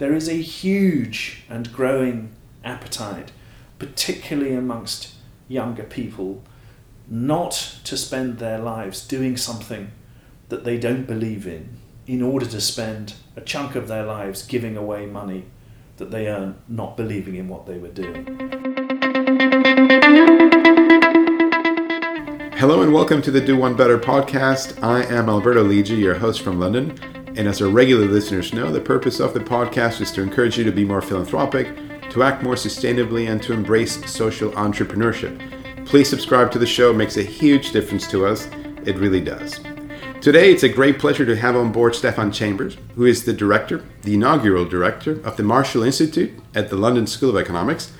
there is a huge and growing appetite, particularly amongst younger people, not to spend their lives doing something that they don't believe in in order to spend a chunk of their lives giving away money that they earn not believing in what they were doing. Hello and welcome to the Do One Better podcast. I am Alberto Lidji, your host from London. And as our regular listeners know, the purpose of the podcast is to encourage you to be more philanthropic, to act more sustainably, and to embrace social entrepreneurship. Please subscribe to the show, it makes a huge difference to us. It really does. Today, it's a great pleasure to have on board Stephan Chambers, who is the director, the inaugural director of the Marshall Institute at the London School of Economics,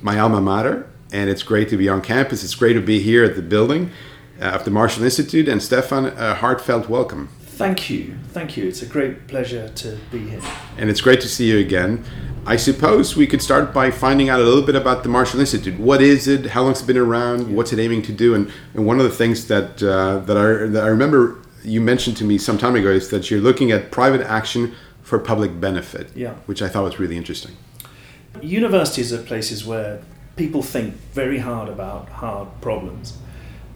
my alma mater. And it's great to be on campus. It's great to be here at the building uh, of the Marshall Institute. And Stephan, a heartfelt welcome. Thank you. Thank you. It's a great pleasure to be here. And it's great to see you again. I suppose we could start by finding out a little bit about the Marshall Institute. What is it? How long has it been around? What's it aiming to do? And, and one of the things that uh, that, I, that I remember you mentioned to me some time ago is that you're looking at private action for public benefit, yeah. which I thought was really interesting. Universities are places where people think very hard about hard problems.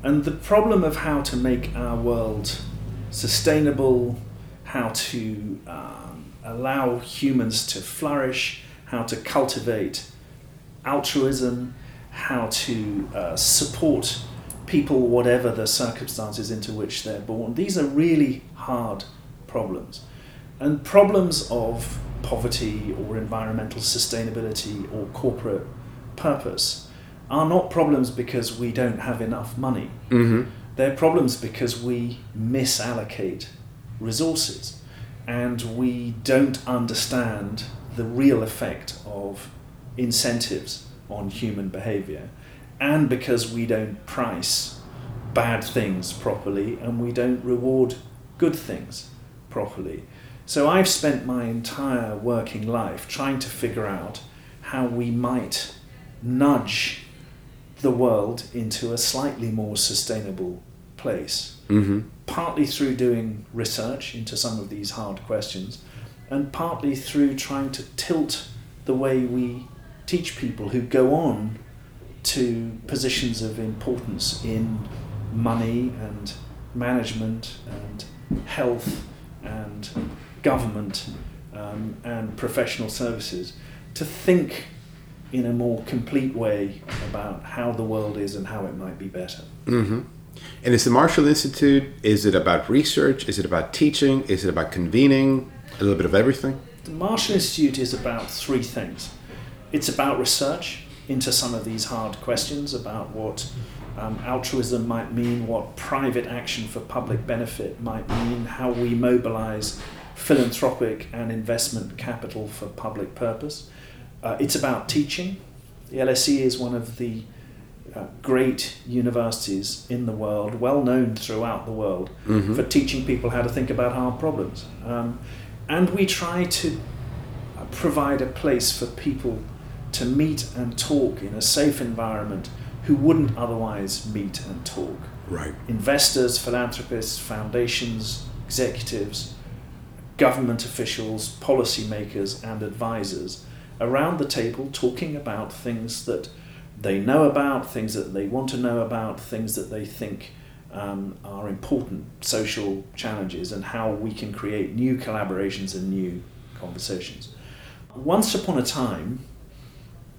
And the problem of how to make our world sustainable, how to um, allow humans to flourish, how to cultivate altruism, how to uh, support people, whatever the circumstances into which they're born. These are really hard problems. And problems of poverty or environmental sustainability or corporate purpose are not problems because we don't have enough money. Mm-hmm. They're problems because we misallocate resources and we don't understand the real effect of incentives on human behavior and because we don't price bad things properly and we don't reward good things properly. So I've spent my entire working life trying to figure out how we might nudge the world into a slightly more sustainable place. Mm-hmm. Partly through doing research into some of these hard questions, and partly through trying to tilt the way we teach people who go on to positions of importance in money and management and health and government um, and professional services to think in a more complete way about how the world is and how it might be better. Mm-hmm. And is the Marshall Institute, is it about research? Is it about teaching? Is it about convening? A little bit of everything? The Marshall Institute is about three things. It's about research into some of these hard questions about what um, altruism might mean, what private action for public benefit might mean, how we mobilize philanthropic and investment capital for public purpose. Uh, it's about teaching. The LSE is one of the great universities in the world, well known throughout the world, mm-hmm. for teaching people how to think about hard problems. Um, and we try to uh, provide a place for people to meet and talk in a safe environment who wouldn't otherwise meet and talk. Right. Investors, philanthropists, foundations, executives, government officials, policymakers, and advisors around the table talking about things that they know about, things that they want to know about, things that they think um, are important social challenges, and how we can create new collaborations and new conversations. Once upon a time,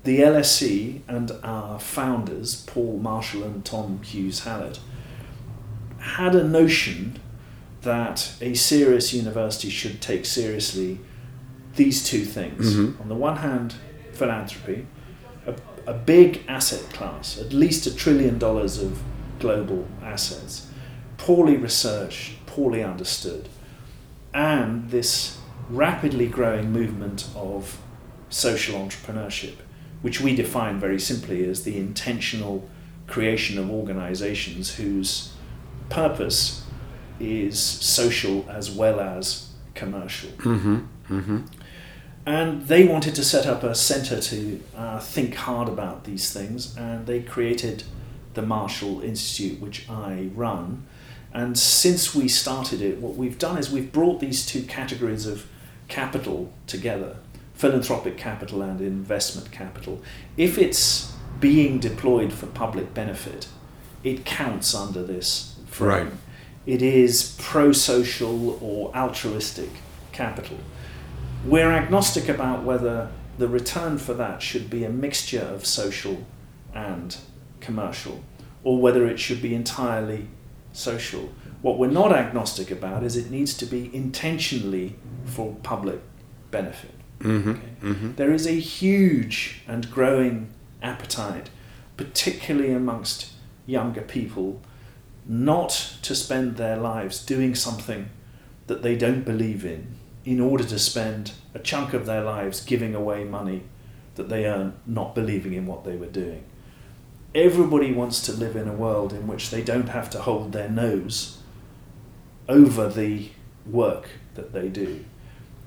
the LSE and our founders, Paul Marshall and Tom Hughes Hallett, had a notion that a serious university should take seriously these two things. Mm-hmm. On the one hand, philanthropy, a, big asset class, at least a trillion dollars of global assets, poorly researched, poorly understood, and this rapidly growing movement of social entrepreneurship, which we define very simply as the intentional creation of organizations whose purpose is social as well as commercial. Mm-hmm. Mm-hmm. And they wanted to set up a center to uh, think hard about these things, and they created the Marshall Institute, which I run. And since we started it, what we've done is we've brought these two categories of capital together philanthropic capital and investment capital, if it's being deployed for public benefit, it counts under this frame. Right. It is pro social or altruistic capital. We're agnostic about whether the return for that should be a mixture of social and commercial, or whether it should be entirely social. What we're not agnostic about is it needs to be intentionally for public benefit. Mm-hmm. Okay? Mm-hmm. There is a huge and growing appetite, particularly amongst younger people, not to spend their lives doing something that they don't believe in in order to spend a chunk of their lives giving away money that they earn not believing in what they were doing. Everybody wants to live in a world in which they don't have to hold their nose over the work that they do.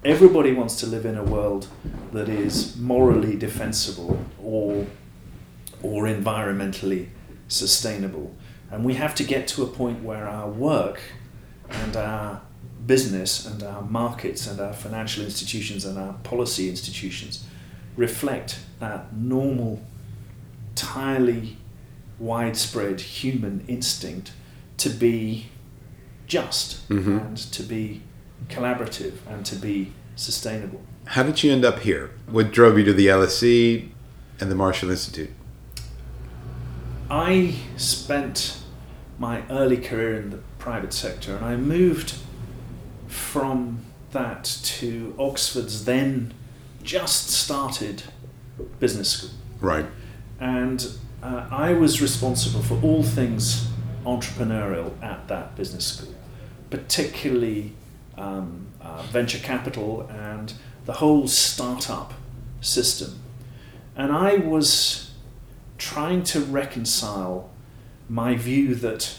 Everybody wants to live in a world that is morally defensible or, or environmentally sustainable. And we have to get to a point where our work and our business and our markets and our financial institutions and our policy institutions reflect that normal, entirely widespread human instinct to be just Mhm. and to be collaborative and to be sustainable. How did you end up here? What drove you to the LSE and the Marshall Institute? I spent my early career in the private sector and I moved from that to Oxford's then just started business school. Right. And uh, I was responsible for all things entrepreneurial at that business school, particularly um, uh, venture capital and the whole startup system. And I was trying to reconcile my view that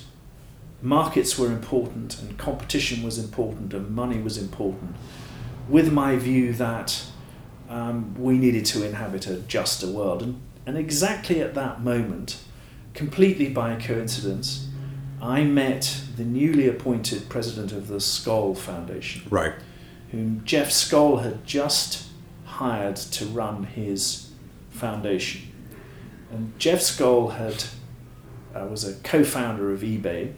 markets were important and competition was important and money was important with my view that um, we needed to inhabit a juster world. And, and exactly at that moment, completely by coincidence, I met the newly appointed president of the Skoll Foundation, Right. whom Jeff Skoll had just hired to run his foundation. And Jeff Skoll had uh, was a co-founder of eBay.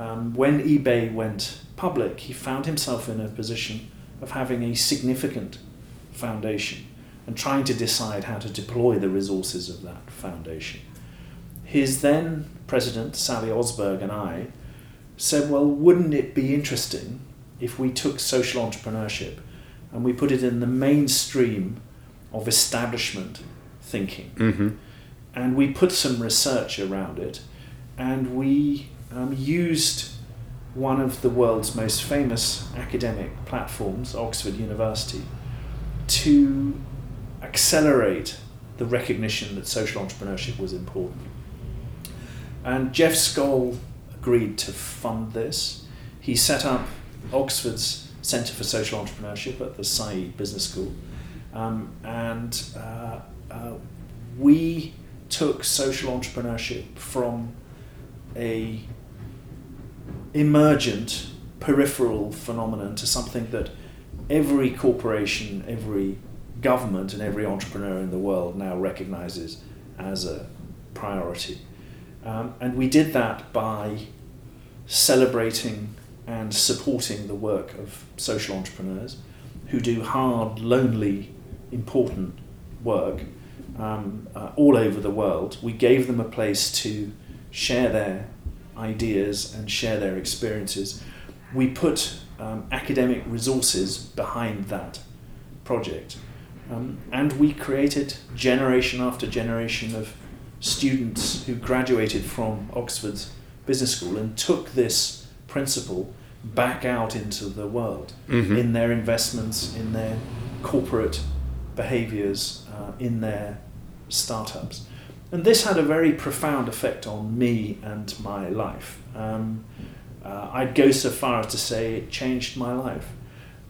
Um, when eBay went public, he found himself in a position of having a significant foundation and trying to decide how to deploy the resources of that foundation. His then president, Sally Osberg, and I said, Well, wouldn't it be interesting if we took social entrepreneurship and we put it in the mainstream of establishment thinking? Mm-hmm. and we put some research around it, and we um, used one of the world's most famous academic platforms, Oxford University, to accelerate the recognition that social entrepreneurship was important. And Jeff Skoll agreed to fund this. He set up Oxford's Centre for Social Entrepreneurship at the Said Business School. Um, and uh, uh, we took social entrepreneurship from a emergent peripheral phenomenon to something that every corporation, every government, and every entrepreneur in the world now recognizes as a priority. Um, and we did that by celebrating and supporting the work of social entrepreneurs who do hard, lonely, important work um, uh, all over the world. We gave them a place to share their ideas and share their experiences. We put um, academic resources behind that project. Um, and we created generation after generation of students who graduated from Oxford's Business School and took this principle back out into the world Mhm. in their investments, in their corporate behaviors, uh, in their startups. And this had a very profound effect on me and my life. Um, uh, I'd go so far as to say it changed my life.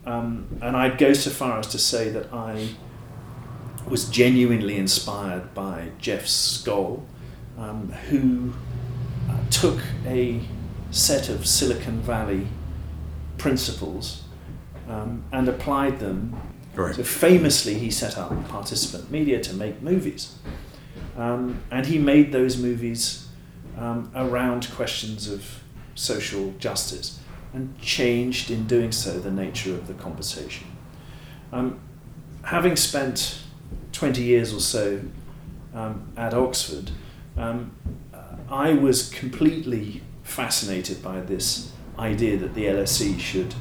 Um, and I'd go so far as to say that I was genuinely inspired by Jeff Skoll, um, who uh, took a set of Silicon Valley principles um, and applied them Right. So famously, he set up Participant Media to make movies, um, and he made those movies um, around questions of social justice, and changed in doing so the nature of the conversation. Um, having spent 20 years or so um, at Oxford, um, I was completely fascinated by this idea that the LSE should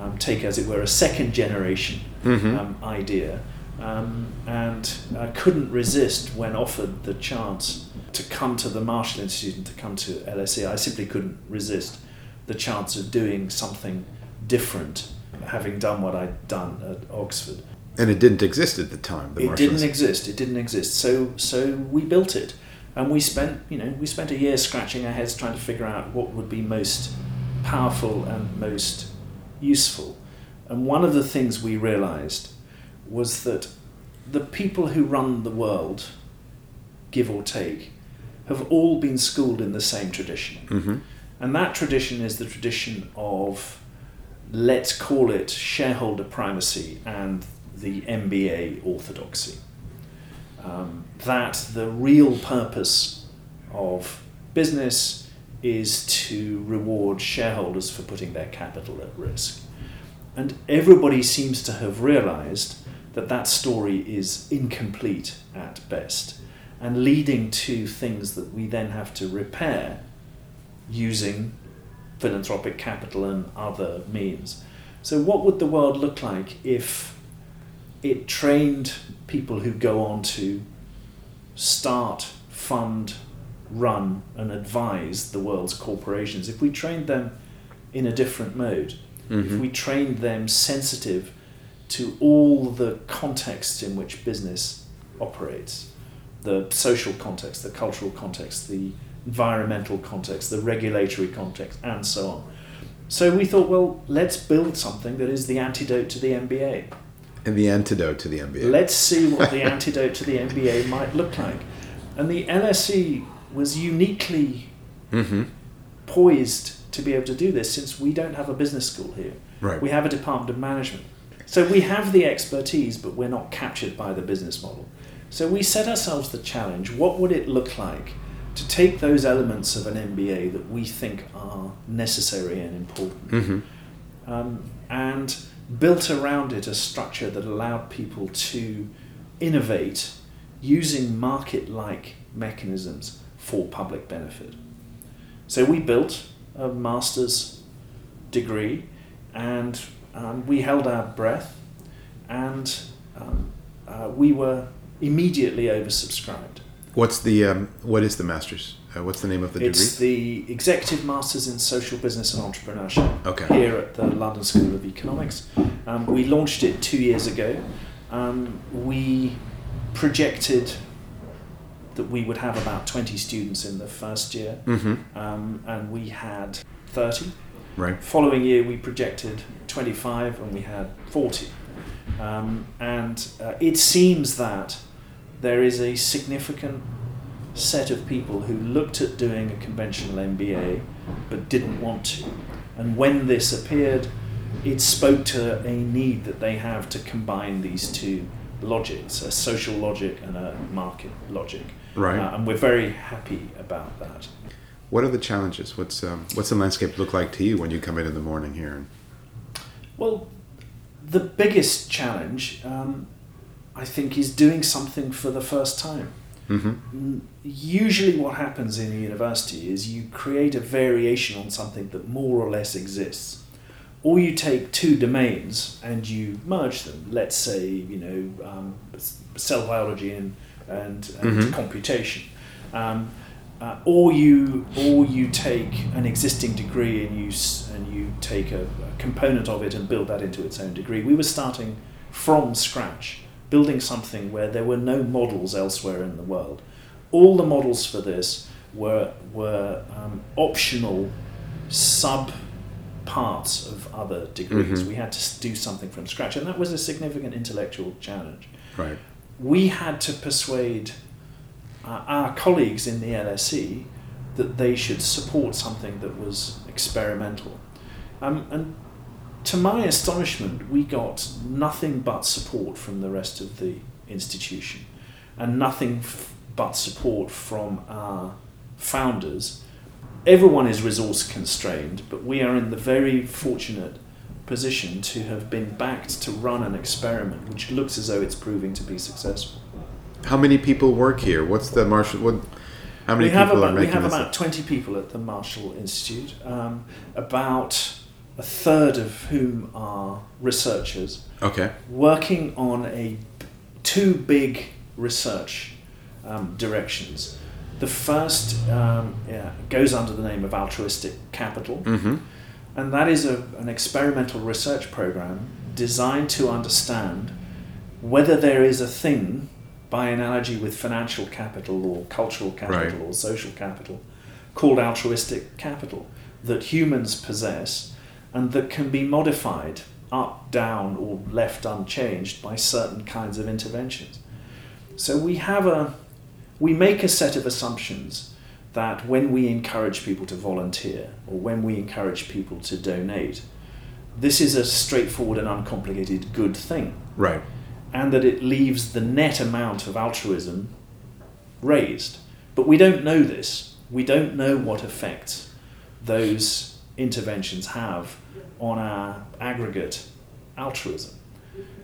um, take, as it were, a second generation Mhm. um, idea. Um, and I couldn't resist when offered the chance to come to the Marshall Institute and to come to LSE. I simply couldn't resist the chance of doing something different, having done what I'd done at Oxford. And it didn't exist at the time. The It Marshall didn't exist. It didn't exist. So so we built it, and we spent you know we spent a year scratching our heads trying to figure out what would be most powerful and most useful. And one of the things we realized was that the people who run the world, give or take, have all been schooled in the same tradition. Mhm. And that tradition is the tradition of, let's call it shareholder primacy and the MBA orthodoxy. Um, that the real purpose of business is to reward shareholders for putting their capital at risk. And everybody seems to have realized that that story is incomplete at best and leading to things that we then have to repair using philanthropic capital and other means. So, what would the world look like if it trained people who go on to start, fund, run, and advise the world's corporations? If we trained them in a different mode, if Mhm. we trained them sensitive to all the contexts in which business operates the social context, the cultural context, the environmental context, the regulatory context, and so on. So we thought, well, let's build something that is the antidote to the MBA. And the antidote to the MBA. Let's see what the antidote to the MBA might look like. And the LSE was uniquely hmm poised to be able to do this since we don't have a business school here. Right. We have a department of management. So we have the expertise, but we're not captured by the business model. So we set ourselves the challenge what would it look like to take those elements of an MBA that we think are necessary and important hmm um, and built around it a structure that allowed people to innovate using market like mechanisms for public benefit. So we built a master's degree and um, we held our breath and um, uh, we were immediately oversubscribed. What's the um, what is the master's? Uh, what's the name of the It's degree? It's the Executive Masters in Social Business and Entrepreneurship Okay. here at the London School of Economics. Um, we launched it two years ago. Um, we projected that we would have about 20 students in the first year, hmm um, and we had 30. Right. Following year, we projected 25, and we had 40. Um, and uh, it seems that there is a significant set of people who looked at doing a conventional MBA but didn't want to. And when this appeared, it spoke to a need that they have to combine these two logics a social logic and a market logic. Right. Uh, and we're very happy about that. What are the challenges? What's um, what's the landscape look like to you when you come in in the morning here? Well, the biggest challenge, um, I think, is doing something for the first time. hmm Mm, Usually, what happens in a university is you create a variation on something that more or less exists. Or you take two domains and you merge them. Let's say, you know, um, cell biology and, and, and Mhm. computation. Um, uh, or you or you take an existing degree and you and you take a, a component of it and build that into its own degree. We were starting from scratch, building something where there were no models elsewhere in the world. All the models for this were were um, optional sub parts of other degrees. Mhm. We had to do something from scratch, and that was a significant intellectual challenge Right. we had to persuade uh, our colleagues in the LSE that they should support something that was experimental. Um, and to my astonishment, we got nothing but support from the rest of the institution and nothing f- but support from our founders. Everyone is resource constrained, but we are in the very fortunate position to have been backed to run an experiment which looks as though it's proving to be successful. How many people work here? What's the Marshall? What? How many we people about, are making we have about 20 people at the Marshall Institute, um, about a third of whom are researchers okay. working on a two big research um, directions. The first um, yeah, goes under the name of altruistic capital, Mm-hmm. and that is a, an experimental research program designed to understand whether there is a thing, by analogy with financial capital or cultural capital Right. or social capital, called altruistic capital that humans possess and that can be modified up, down, or left unchanged by certain kinds of interventions. So we have a we make a set of assumptions that when we encourage people to volunteer or when we encourage people to donate, this is a straightforward and uncomplicated good thing, Right. And that it leaves the net amount of altruism raised. But we don't know this. We don't know what effects those interventions have on our aggregate altruism.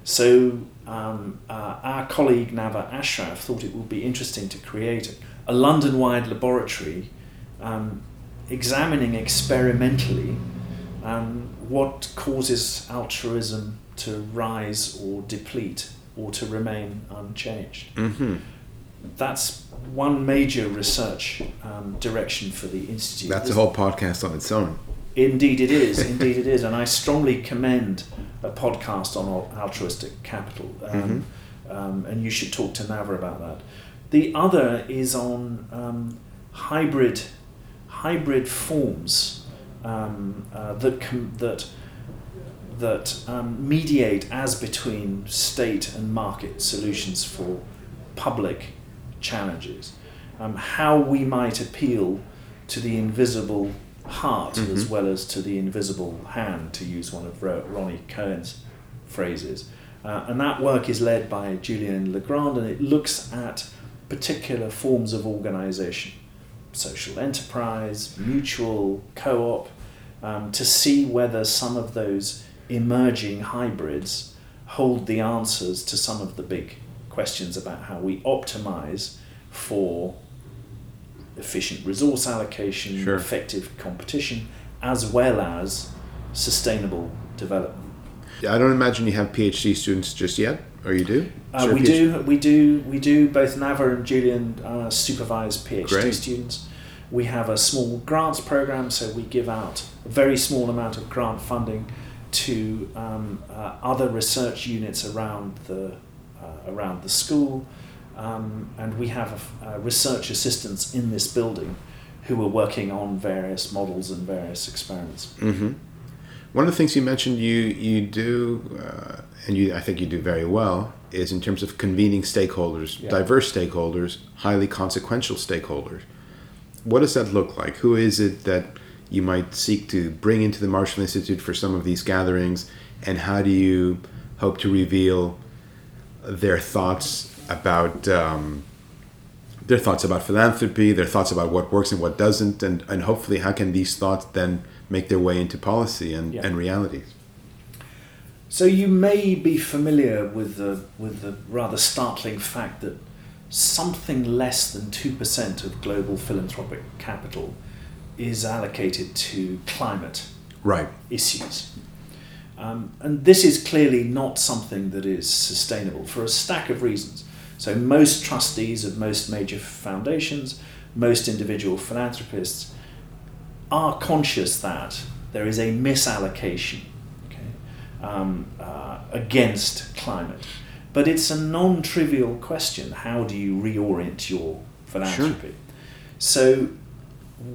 So, um, uh, our colleague Nava Ashraf thought it would be interesting to create a London wide laboratory um, examining experimentally um, what causes altruism to rise or deplete or to remain unchanged. Mm-hmm. That's one major research um, direction for the Institute. That's a whole podcast on its own. Indeed, it is. Indeed, it is. And I strongly commend a podcast on altruistic capital. Um, um, and you should talk to Nava about that. The other is on um, hybrid hybrid forms um, uh, that com- that that um, mediate as between state and market solutions for public challenges. Um, how we might appeal to the invisible heart as Mhm. well as to the invisible hand, to use one of Ro- Ronnie Cohen's phrases. Uh, and that work is led by Julian Le Grand and it looks at particular forms of organization social enterprise, mutual, co op, um, to see whether some of those emerging hybrids hold the answers to some of the big questions about how we optimize for efficient resource allocation, Sure. effective competition, as well as sustainable development. I don't imagine you have PhD students just yet, or you do? Uh, we PhD do, we do, we do. Both Nava and Julian uh, supervise PhD Great. students. We have a small grants program, so we give out a very small amount of grant funding to um, uh, other research units around the uh, around the school, um, and we have uh, research assistants in this building who are working on various models and various experiments. Mm-hmm. One of the things you mentioned you you do, uh, and you I think you do very well, is in terms of convening stakeholders, Yeah. diverse stakeholders, highly consequential stakeholders. What does that look like? Who is it that you might seek to bring into the Marshall Institute for some of these gatherings, and how do you hope to reveal their thoughts about um, their thoughts about philanthropy, their thoughts about what works and what doesn't, and, and hopefully how can these thoughts then make their way into policy and, Yeah. and realities. So you may be familiar with the with the rather startling fact that something less than two percent of global philanthropic capital is allocated to climate Right. issues. Um, and this is clearly not something that is sustainable for a stack of reasons. So, most trustees of most major foundations, most individual philanthropists are conscious that there is a misallocation okay, um, uh, against climate. But it's a non trivial question how do you reorient your philanthropy? So,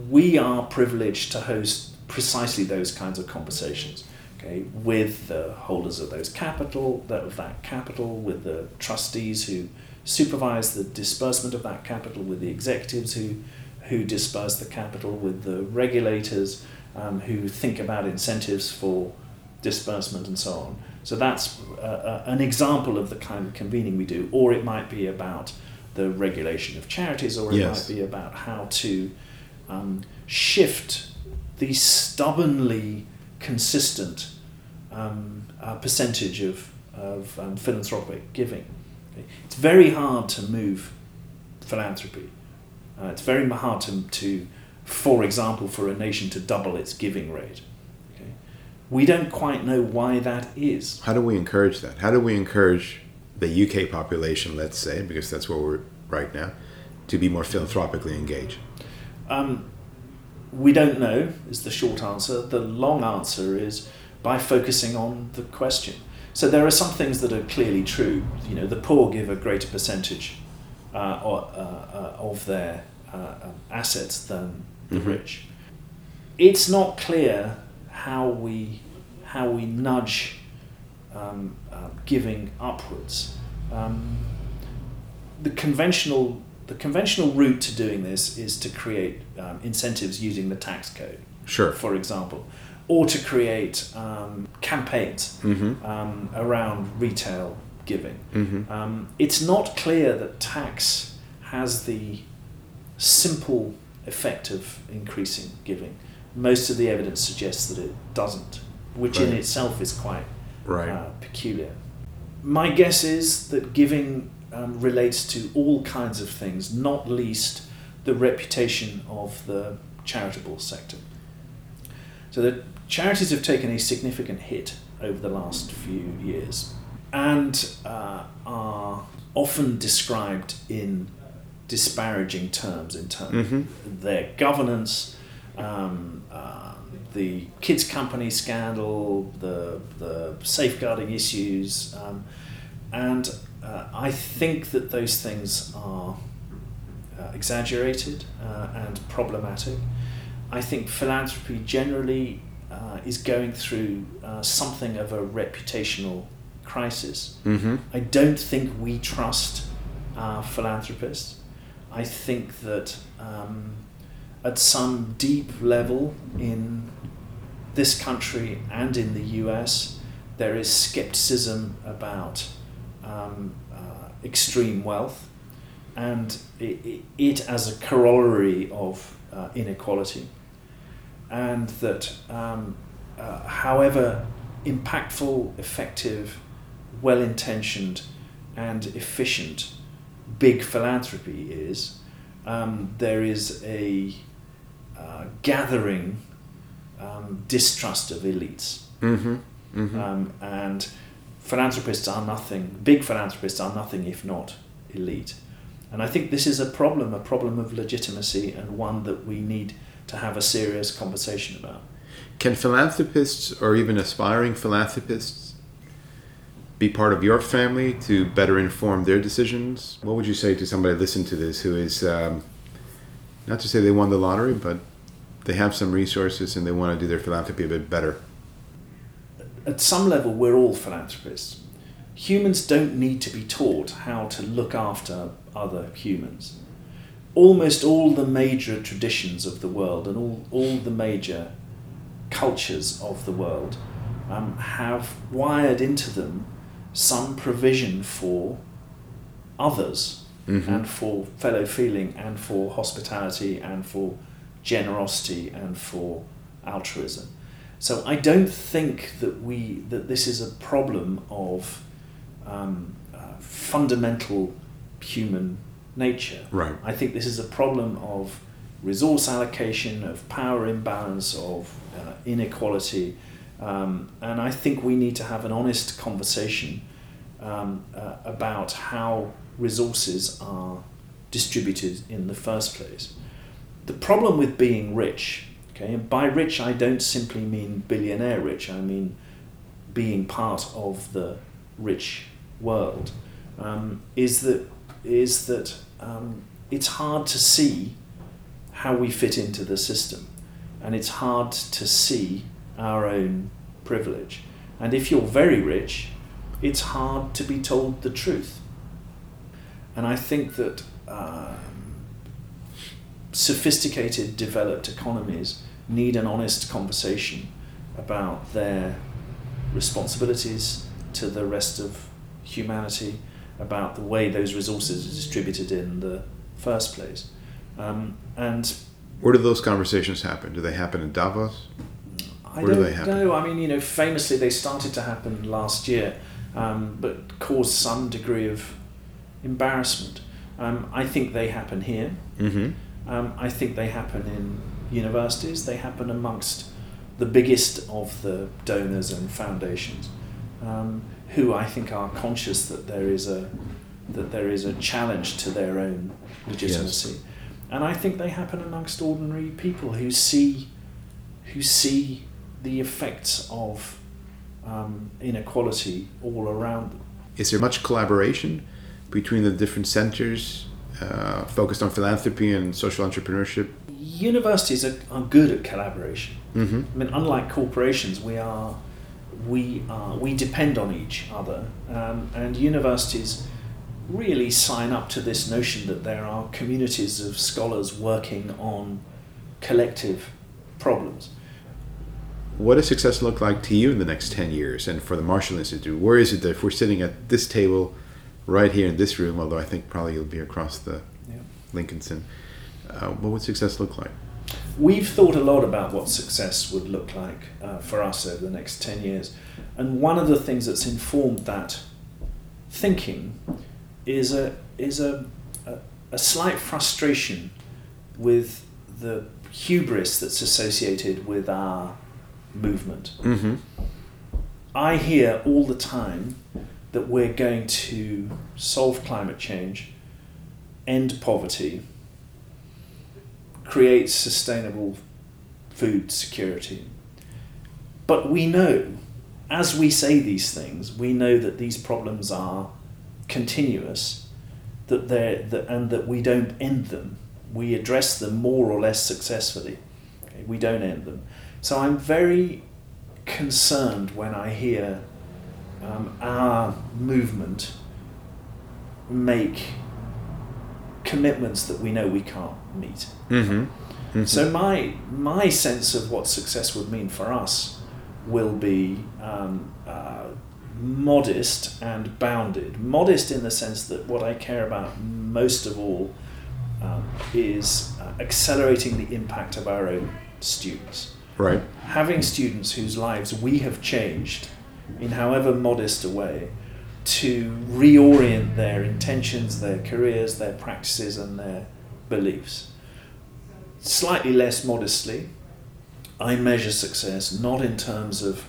we are privileged to host precisely those kinds of conversations okay, with the holders of those capital, that of that capital, with the trustees who supervise the disbursement of that capital, with the executives who, who disperse the capital, with the regulators um, who think about incentives for disbursement and so on. So that's uh, uh, an example of the kind of convening we do, or it might be about the regulation of charities, or it Yes. might be about how to um, shift the stubbornly consistent um, uh, percentage of, of um, philanthropic giving. Okay? It's very hard to move philanthropy. Uh, it's very hard to, to, for example, for a nation to double its giving rate. Okay? We don't quite know why that is. How do we encourage that? How do we encourage the UK population, let's say, because that's where we're right now, to be more philanthropically engaged? Um, we don't know, is the short answer. The long answer is by focusing on the question. So there are some things that are clearly true. You know, the poor give a greater percentage uh, or, uh, uh, of their uh, um, assets than the Mhm. rich. It's not clear how we how we nudge um, uh, giving upwards. Um, the conventional the conventional route to doing this is to create um, incentives using the tax code, Sure. for example, or to create um, campaigns Mm-hmm. um, around retail giving. Mm-hmm. Um, it's not clear that tax has the simple effect of increasing giving. Most of the evidence suggests that it doesn't, which in itself is quite Right. uh, peculiar. My guess is that giving um, relates to all kinds of things, not least the reputation of the charitable sector. So the charities have taken a significant hit over the last few years and uh, are often described in disparaging terms in terms Mhm. their governance, um, uh, the kids company scandal, the the safeguarding issues, um, and uh, I think that those things are uh, exaggerated uh, and problematic. I think philanthropy generally uh, is going through uh, something of a reputational crisis. Mm-hmm. I don't think we trust our philanthropists. I think that um, at some deep level in this country and in the US, there is skepticism about um, uh, extreme wealth and it, it, as a corollary of uh, inequality. And that, um, uh, however impactful, effective, well intentioned, and efficient big philanthropy is, um, there is a uh, gathering um, distrust of elites. Mm-hmm. Mm-hmm. Um, and philanthropists are nothing, big philanthropists are nothing if not elite. And I think this is a problem, a problem of legitimacy, and one that we need to have a serious conversation about. Can philanthropists or even aspiring philanthropists be part of your family to better inform their decisions? What would you say to somebody listening to this who is, um, not to say they won the lottery, but they have some resources and they want to do their philanthropy a bit better? At some level, we're all philanthropists. Humans don't need to be taught how to look after other humans. Almost all the major traditions of the world and all, all the major cultures of the world um, have wired into them some provision for others Mhm. and for fellow feeling and for hospitality and for generosity and for altruism. So I don't think that we that this is a problem of um, uh, fundamental human nature. Right. I think this is a problem of resource allocation, of power imbalance, of uh, inequality, um, and I think we need to have an honest conversation um, uh, about how resources are distributed in the first place. The problem with being rich, okay, and by rich I don't simply mean billionaire rich, I mean being part of the rich world, um, is that is that um, it's hard to see how we fit into the system, and it's hard to see our own privilege. And if you're very rich, it's hard to be told the truth. And I think that um, sophisticated, developed economies need an honest conversation about their responsibilities to the rest of humanity about the way those resources are distributed in the first place. Um, and where do those conversations happen? Do they happen in Davos? I Where don't do know. I mean, you know, famously they started to happen last year, um, but caused some degree of embarrassment. Um, I think they happen here. Mm-hmm. Um, I think they happen in universities. They happen amongst the biggest of the donors and foundations, um, who I think are conscious that there is a that there is a challenge to their own legitimacy. Yes. And I think they happen amongst ordinary people who see who see the effects of um, inequality all around them. Is there much collaboration between the different centers uh, focused on philanthropy and social entrepreneurship? Universities are, are good at collaboration. Mm-hmm. I mean, unlike corporations, we are we are we depend on each other, um, and universities really sign up to this notion that there are communities of scholars working on collective problems. What does success look like to you in the next 10 years and for the Marshall Institute? Where is it that if we're sitting at this table right here in this room, although I think probably you'll be across the yeah. Lincoln's Inn, uh, what would success look like? We've thought a lot about what success would look like uh, for us over the next 10 years. And one of the things that's informed that thinking is a is a, a, a slight frustration with the hubris that's associated with our movement. Mm-hmm. I hear all the time that we're going to solve climate change, end poverty, create sustainable food security. But we know, as we say these things, we know that these problems are continuous, that they're, that, and that we don't end them. We address them more or less successfully. Okay? We don't end them. So I'm very concerned when I hear um, our movement make commitments that we know we can't meet. Mm-hmm. Mm-hmm. So my my sense of what success would mean for us will be um, uh, modest and bounded. Modest in the sense that what I care about most of all um, is uh, accelerating the impact of our own students. Right. Having students whose lives we have changed in however modest a way to reorient their intentions, their careers, their practices, and their beliefs. Slightly less modestly, I measure success not in terms of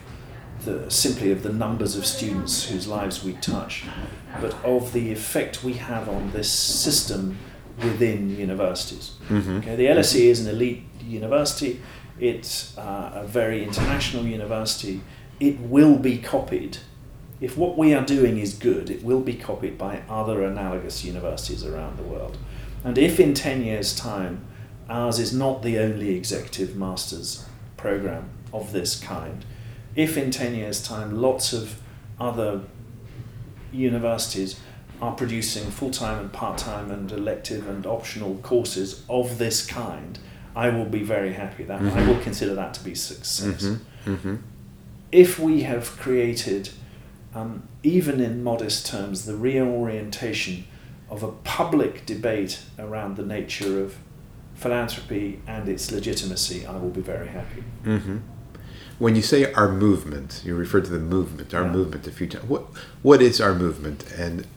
the, simply of the numbers of students whose lives we touch, but of the effect we have on this system within universities. Mm-hmm. Okay, the LSE is an elite university. It's uh, a very international university. It will be copied. If what we are doing is good, it will be copied by other analogous universities around the world. And if in 10 years' time ours is not the only executive master's program of this kind, if in 10 years' time lots of other universities are producing full time and part time and elective and optional courses of this kind, I will be very happy. That mm-hmm. I will consider that to be success. Mm-hmm. Mm-hmm. If we have created, um, even in modest terms, the reorientation of a public debate around the nature of philanthropy and its legitimacy, I will be very happy. Mm-hmm. When you say our movement, you refer to the movement, our Yeah. movement a few times. What what is our movement, and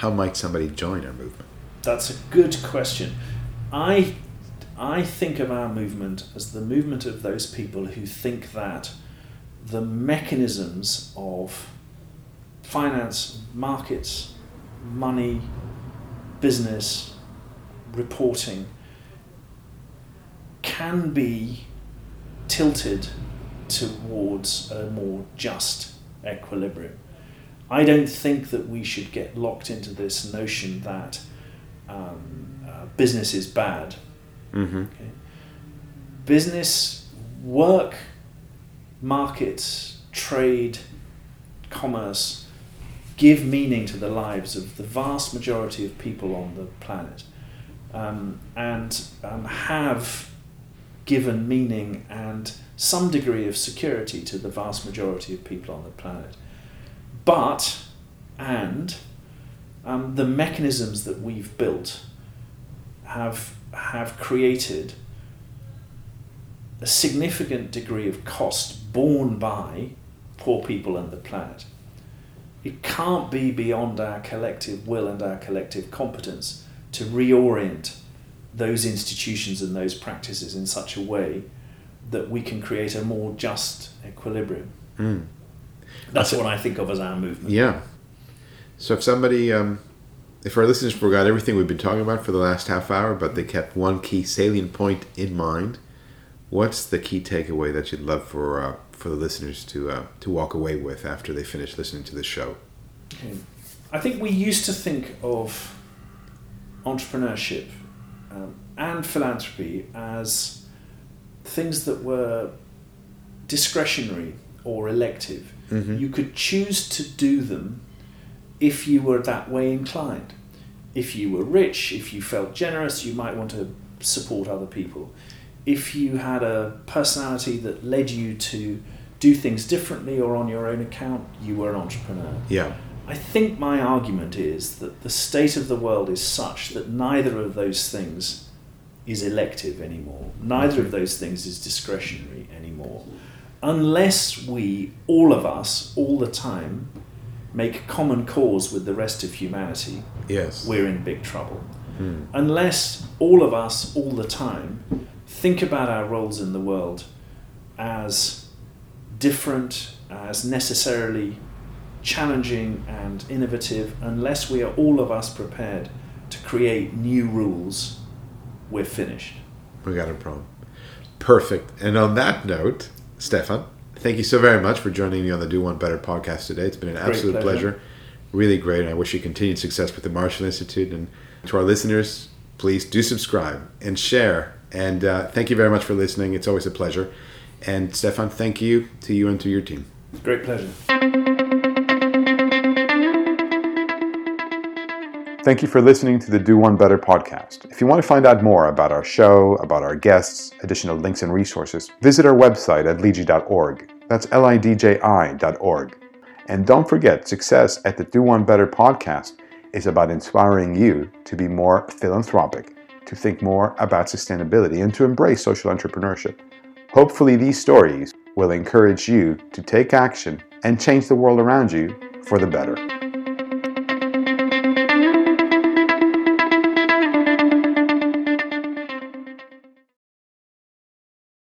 how might somebody join our movement? That's a good question. I I think of our movement as the movement of those people who think that the mechanisms of finance, markets, money, business, reporting can be tilted towards a more just equilibrium. I don't think that we should get locked into this notion that um, uh, business is bad. Mm-hmm. Okay? Business, work, markets, trade, commerce give meaning to the lives of the vast majority of people on the planet um, and um, have given meaning and some degree of security to the vast majority of people on the planet. But, and, um, the mechanisms that we've built have, have created a significant degree of cost borne by poor people and the planet. It can't be beyond our collective will and our collective competence to reorient those institutions and those practices in such a way that we can create a more just equilibrium. Mm. That's what I think of as our movement. Yeah. So if somebody, um, if our listeners forgot everything we've been talking about for the last half hour, but they kept one key salient point in mind, what's the key takeaway that you'd love for uh, for the listeners to uh, to walk away with after they finish listening to this show? Okay. I think we used to think of entrepreneurship um, and philanthropy as things that were discretionary or elective. Mhm. You could choose to do them if you were that way inclined. If you were rich, if you felt generous, you might want to support other people. If you had a personality that led you to do things differently or on your own account, you were an entrepreneur. Yeah. I think my argument is that the state of the world is such that neither of those things is elective anymore. Neither of those things is discretionary anymore. Unless we, all of us, all the time, make common cause with the rest of humanity, Yes. we're in big trouble. Hmm. Unless all of us, all the time, think about our roles in the world as different, as necessarily challenging and innovative, unless we are all of us prepared to create new rules, we're finished. We got a problem. Perfect. And on that note, Stephan, thank you so very much for joining me on the Do One Better podcast today. It's been an Great absolute pleasure. pleasure. Really great. And I wish you continued success with the Marshall Institute. And to our listeners, please do subscribe and share. And uh, thank you very much for listening. It's always a pleasure. And Stephan, thank you to you and to your team. Great pleasure. Thank you for listening to the Do One Better podcast. If you want to find out more about our show, about our guests, additional links and resources, visit our website at lidji.org. That's L I D J I.org. And don't forget, success at the Do One Better podcast is about inspiring you to be more philanthropic, to think more about sustainability, and to embrace social entrepreneurship. Hopefully, these stories will encourage you to take action and change the world around you for the better.